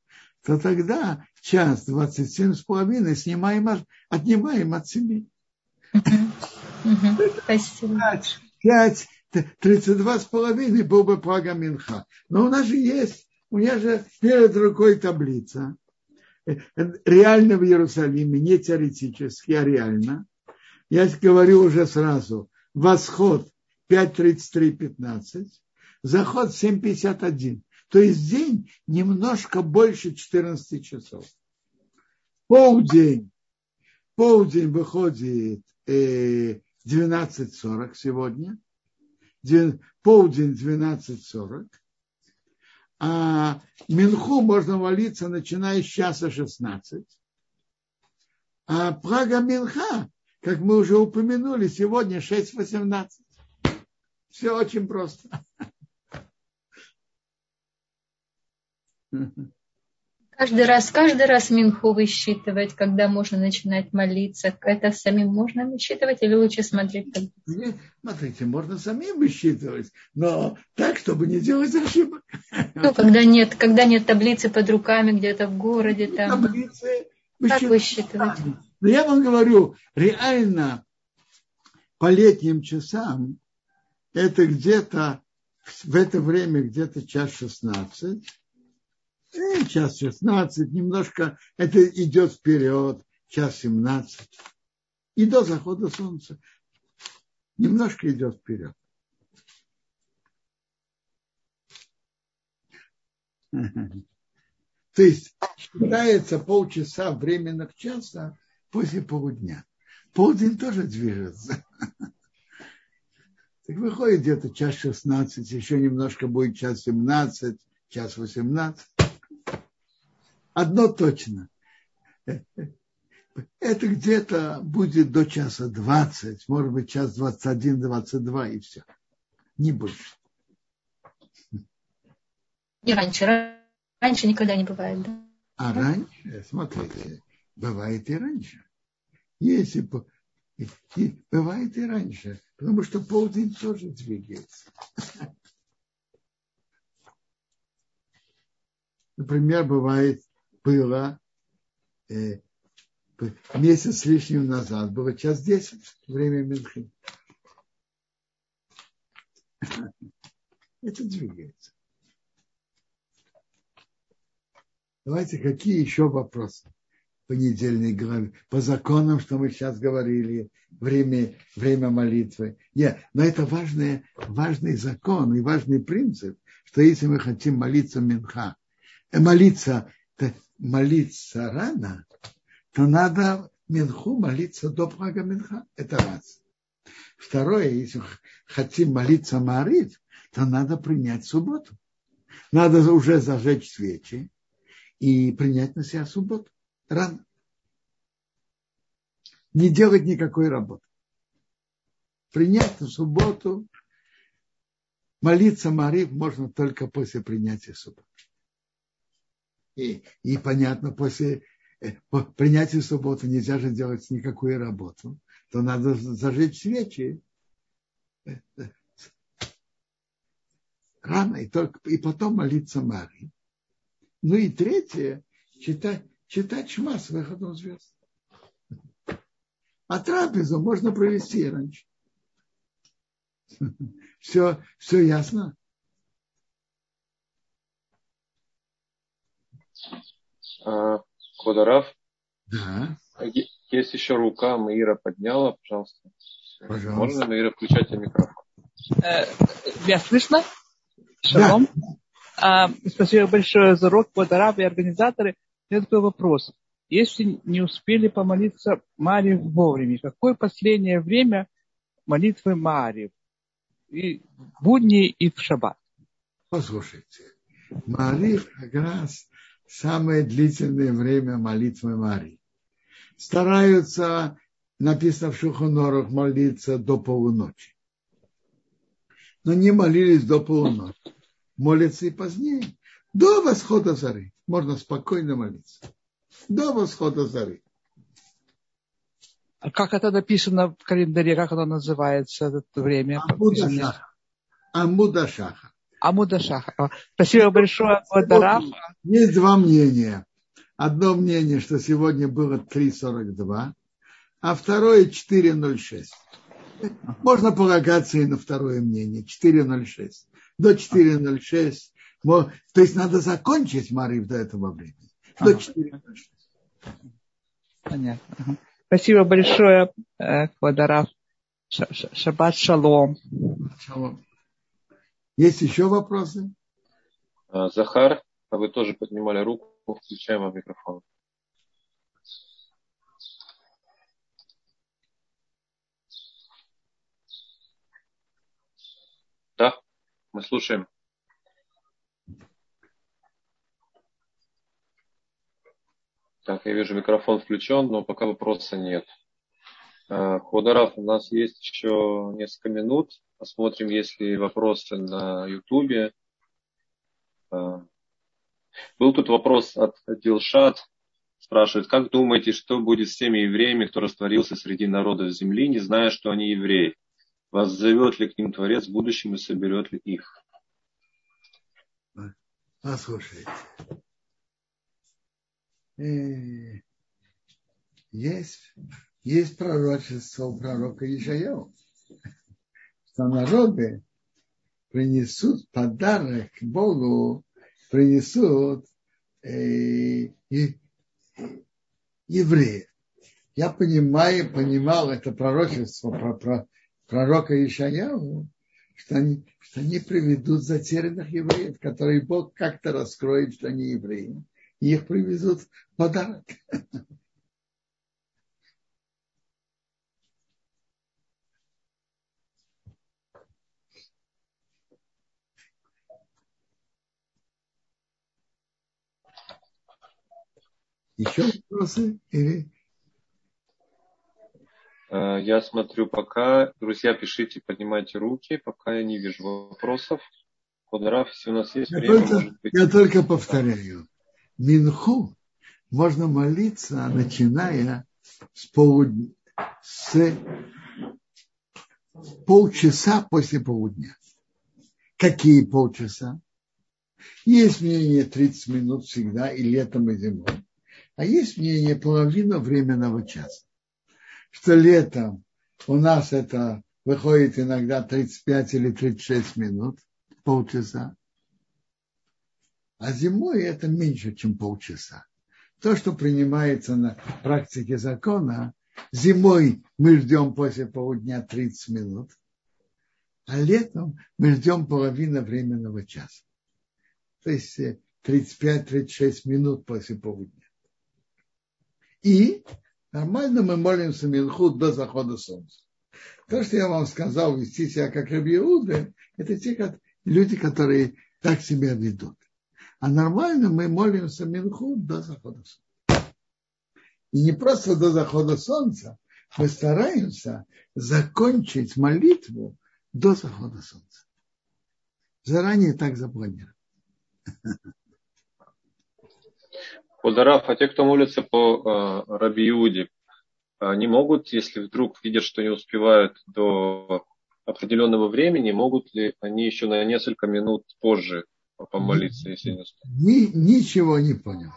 S1: то тогда час 27 с половиной снимаем, от- отнимаем от 7.
S3: Мгм. Мгм. Спасибо.
S1: 5, 32 с половиной был бы Прага Минха. Но у нас же есть, у меня же перед рукой таблица. Э, э, Реально в Иерусалиме, не теоретически, а реально. Я говорю уже сразу. Восход 5.33.15, заход 7.51. То есть день немножко больше 14 часов. Полдень. Полдень выходит э, 12.40 сегодня. Полдень 12.40. А Минху можно молиться, начиная с часа 16. А Прага Минха, как мы уже упомянули, сегодня 6.18. Все очень просто.
S3: Каждый раз, каждый раз Минху высчитывать, когда можно начинать молиться. Это самим можно высчитывать или лучше смотреть?
S1: Не, Смотрите, можно самим высчитывать, но так, чтобы не делать ошибок.
S3: Ну, когда нет, когда нет таблицы под руками где-то в городе, там.
S1: Таблицы
S3: Как
S1: высчитывать. Но я вам говорю, реально по летним часам это где-то в это время где-то час 16, э, час 16, немножко это идет вперед, час 17. И до захода солнца немножко идет вперед. [laughs] То есть считается полчаса временных часа после полудня. Полдень тоже движется. [laughs] Так выходит где-то час 16, еще немножко будет час 17, час 18. Одно точно. Это где-то будет до часа 20, может быть, час 21, 22 и все. Не больше.
S3: И раньше. Раньше никогда не бывает, да?
S1: А раньше, смотрите, бывает и раньше. Если и бывает и раньше, потому что полдень тоже двигается. Например, бывает, было э, месяц с лишним назад, было час десять, время Минхи. Это двигается. Давайте, какие еще вопросы? Понедельной главе. По законам, что мы сейчас говорили, время, время молитвы. Нет, но это важный, важный закон и важный принцип, что если мы хотим молиться Минха, э, молиться, молиться рано, то надо Минху молиться до Прага Минха. Это раз. Второе, если хотим молиться Марит, то надо принять субботу. Надо уже зажечь свечи, и принять на себя субботу рано. Не делать никакой работы. Принять на субботу молиться Марив можно только после принятия субботы. И, и понятно, после э, по принятия субботы нельзя же делать никакую работу, то надо зажечь свечи э, э, рано, и, только, и потом молиться Марии. Ну и третье, читать, читать шма с выходом звезд. А трапезу можно провести раньше. [laughs] Все, все ясно?
S2: А, Квадарав?
S1: Да.
S2: Есть еще рука, Маира подняла, пожалуйста.
S1: Пожалуйста.
S2: Можно, Маира, включать микрофон?
S5: Э, меня слышно? Шалом. Да. А, спасибо большое за урок, Квадарав и организаторы. У меня такой вопрос. Если не успели помолиться Маре вовремя, какое последнее время молитвы Мари? И в будни, и в шаббат?
S1: Послушайте, Марив как раз самое длительное время молитвы Марии. Стараются, написано в Шухонорах, молиться до полуночи. Но не молились до полуночи. Молятся и позднее. До восхода зары. Можно спокойно молиться. До восхода зары.
S5: А как это написано в календаре, как оно называется, это время?
S1: Амудашаха. Амудашаха.
S5: Амудашаха. Спасибо большое, Вадарав.
S1: Есть два мнения. Одно мнение, что сегодня было 3.42, а второе 4.06. Можно полагаться и на второе мнение, 4.06. До 4.06. То есть надо закончить Марив до этого времени. До 4.06.
S5: Понятно. Спасибо большое, э, Квадарав. Шаббат шалом.
S1: Шалом. Есть еще вопросы?
S2: А, Захар, а вы тоже поднимали руку. Включаем вам микрофон. Да, мы слушаем. Так, я вижу, микрофон включен, но пока вопроса нет. А, Ходорав, у нас есть еще несколько минут. Посмотрим, есть ли вопросы на Ютубе. А, был тут вопрос от Дилшат. Спрашивает, как думаете, что будет с теми евреями, кто растворился среди народов земли, не зная, что они евреи? Воззовет ли к ним Творец в будущем и соберет ли их?
S1: Послушайте. Э, есть, есть пророчество у пророка Ишаяу, что народы принесут подарок Богу, принесут э, евреи. Я понимаю, понимал это пророчество про, про пророка Ишаяу, что они, что они приведут затерянных евреев, которые Бог как-то раскроет, что они евреи и их привезут в подарок. [laughs] Еще вопросы? Или...
S2: Э, я смотрю пока. Друзья, пишите, поднимайте руки, пока я не вижу вопросов. Квадраф, если у нас есть
S1: я
S2: время,
S1: только,
S2: может быть...
S1: Я только повторяю. Минху можно молиться, начиная с, полудня, с полчаса после полудня. Какие полчаса? Есть мнение 30 минут всегда, и летом, и зимой. А есть мнение половина временного часа. Что летом у нас это выходит иногда 35 или 36 минут, полчаса а зимой это меньше, чем полчаса. То, что принимается на практике закона, зимой мы ждем после полудня 30 минут, а летом мы ждем половину временного часа. То есть 35-36 э, минут после полудня. И нормально мы молимся Минхут до захода солнца. То, что я вам сказал, вести себя как Рабиуды, это те люди, которые так себя ведут. А нормально мы молимся Минху до захода солнца. И не просто до захода солнца, мы стараемся закончить молитву до захода солнца. Заранее так запланировано. [laughs]
S2: Ударав, а те, кто молится по э, Раби Иуде, они могут, если вдруг видят, что не успевают до определенного времени, могут ли они еще на несколько минут позже помолиться, если не успеют?
S1: Ни, ничего не понял.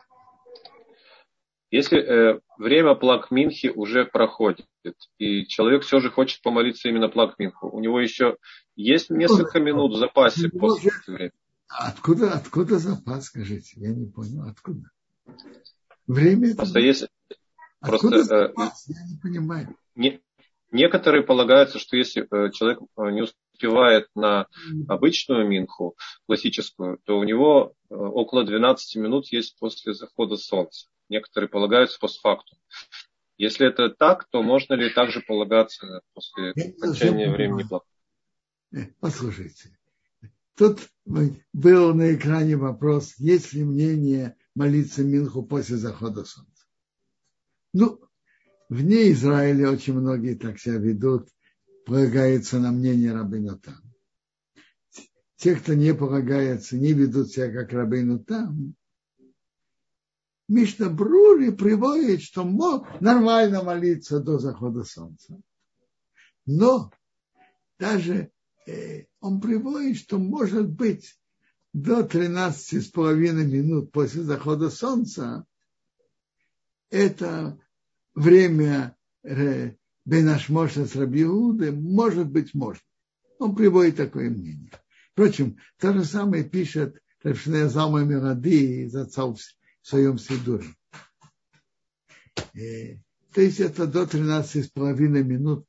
S2: Если э, время плак Минхи уже проходит, и человек все же хочет помолиться именно плак Минху, у него еще есть несколько минут в запасе после этого времени.
S1: Откуда, откуда запас, скажите? Я не понял, откуда? Время
S2: Просто это... если... Откуда просто, э? Я не понимаю. Не, некоторые полагаются, что если э, человек э, не успевает на обычную минху, классическую, то у него около 12 минут есть после захода солнца. Некоторые полагаются постфактум. Если это так, то можно ли также полагаться после окончания времени
S1: послушайте, тут был на экране вопрос, есть ли мнение молиться Минху после захода солнца. Ну, вне Израиля очень многие так себя ведут, полагаются на мнение Рабина там. Те, кто не полагается, не ведут себя как Рабину там, Мишна Брури приводит, что мог нормально молиться до захода солнца. Но даже э, он приводит, что может быть до 13 с половиной минут после захода солнца это время э, Бенашмоша с Рабиуды, может быть, можно. Он приводит такое мнение. Впрочем, то же самое пишет Рабшная Зама Миради из отца в своем Сидуре. Э, то есть это до 13 с половиной минут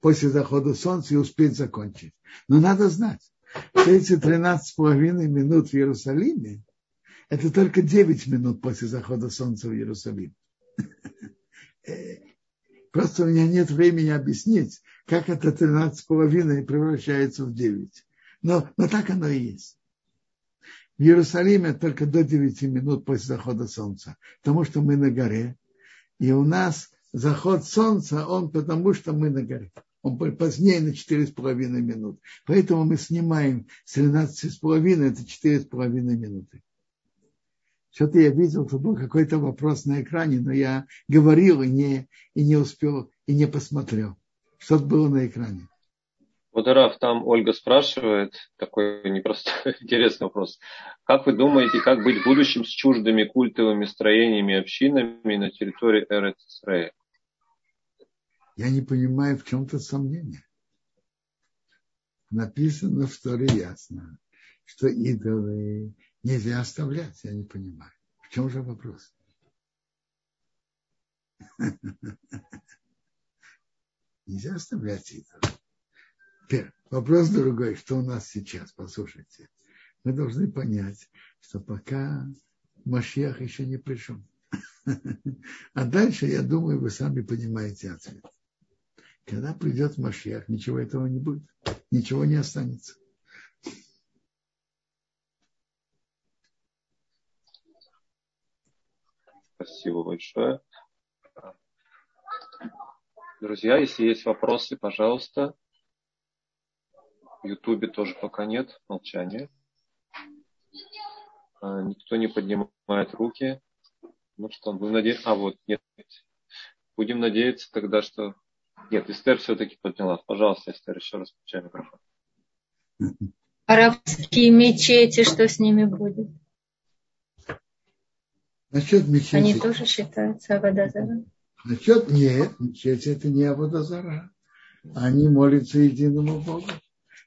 S1: после захода солнца и успеть закончить. Но надо знать, что эти 13 с половиной минут в Иерусалиме, это только 9 минут после захода солнца в Иерусалим. [laughs] Просто у меня нет времени объяснить, как это 13 с половиной превращается в 9. Но, но так оно и есть в Иерусалиме только до 9 минут после захода солнца, потому что мы на горе, и у нас заход солнца, он потому что мы на горе. Он позднее на 4,5 минут. Поэтому мы снимаем с 13,5, это 4,5 минуты. Что-то я видел, что был какой-то вопрос на экране, но я говорил и не, и не успел, и не посмотрел. Что-то было на экране.
S2: Вот, Раф, там Ольга спрашивает, такой непростой, [laughs] интересный вопрос. Как вы думаете, как быть в будущем с чуждыми культовыми строениями общинами на территории Эрет Исраэля?
S1: Я не понимаю, в чем то сомнение. Написано в Торе ясно, что идолы нельзя оставлять. Я не понимаю. В чем же вопрос? [laughs] Нельзя оставлять идолы. Теперь вопрос другой, что у нас сейчас, послушайте. Мы должны понять, что пока Машиах еще не пришел. [laughs] А дальше, я думаю, вы сами понимаете ответ. Когда придет Машиах, ничего этого не будет. Ничего не останется.
S2: Спасибо большое. Друзья, если есть вопросы, пожалуйста. В Ютубе тоже пока нет, молчание. А, никто не поднимает руки. Ну что, будем надеяться. А, вот, нет. Будем надеяться тогда, что... Нет, Эстер все-таки подняла. Пожалуйста, Эстер, еще раз включай микрофон.
S3: Арабские мечети, что с ними будет?
S1: Насчет мечети.
S3: Они тоже считаются Аводозара?
S1: Насчет нет, мечети это не Аводозара. Они молятся единому Богу.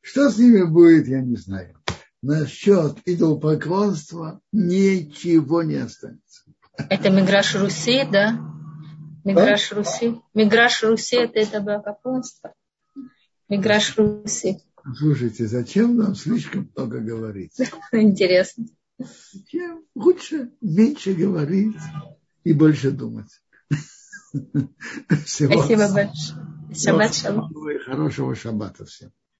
S1: Что с ними будет, я не знаю. Насчет идолопоклонства ничего не останется.
S3: Это Миграш Руси, да? Миграш? Руси. Миграш Руси это идолопоклонство. Миграш Руси.
S1: Слушайте, зачем нам слишком много говорить? [laughs]
S3: Интересно.
S1: Зачем? Лучше меньше говорить и больше думать. [laughs]
S3: Всего Спасибо большое. Шаббат шалом.
S1: Хорошего шаббата всем.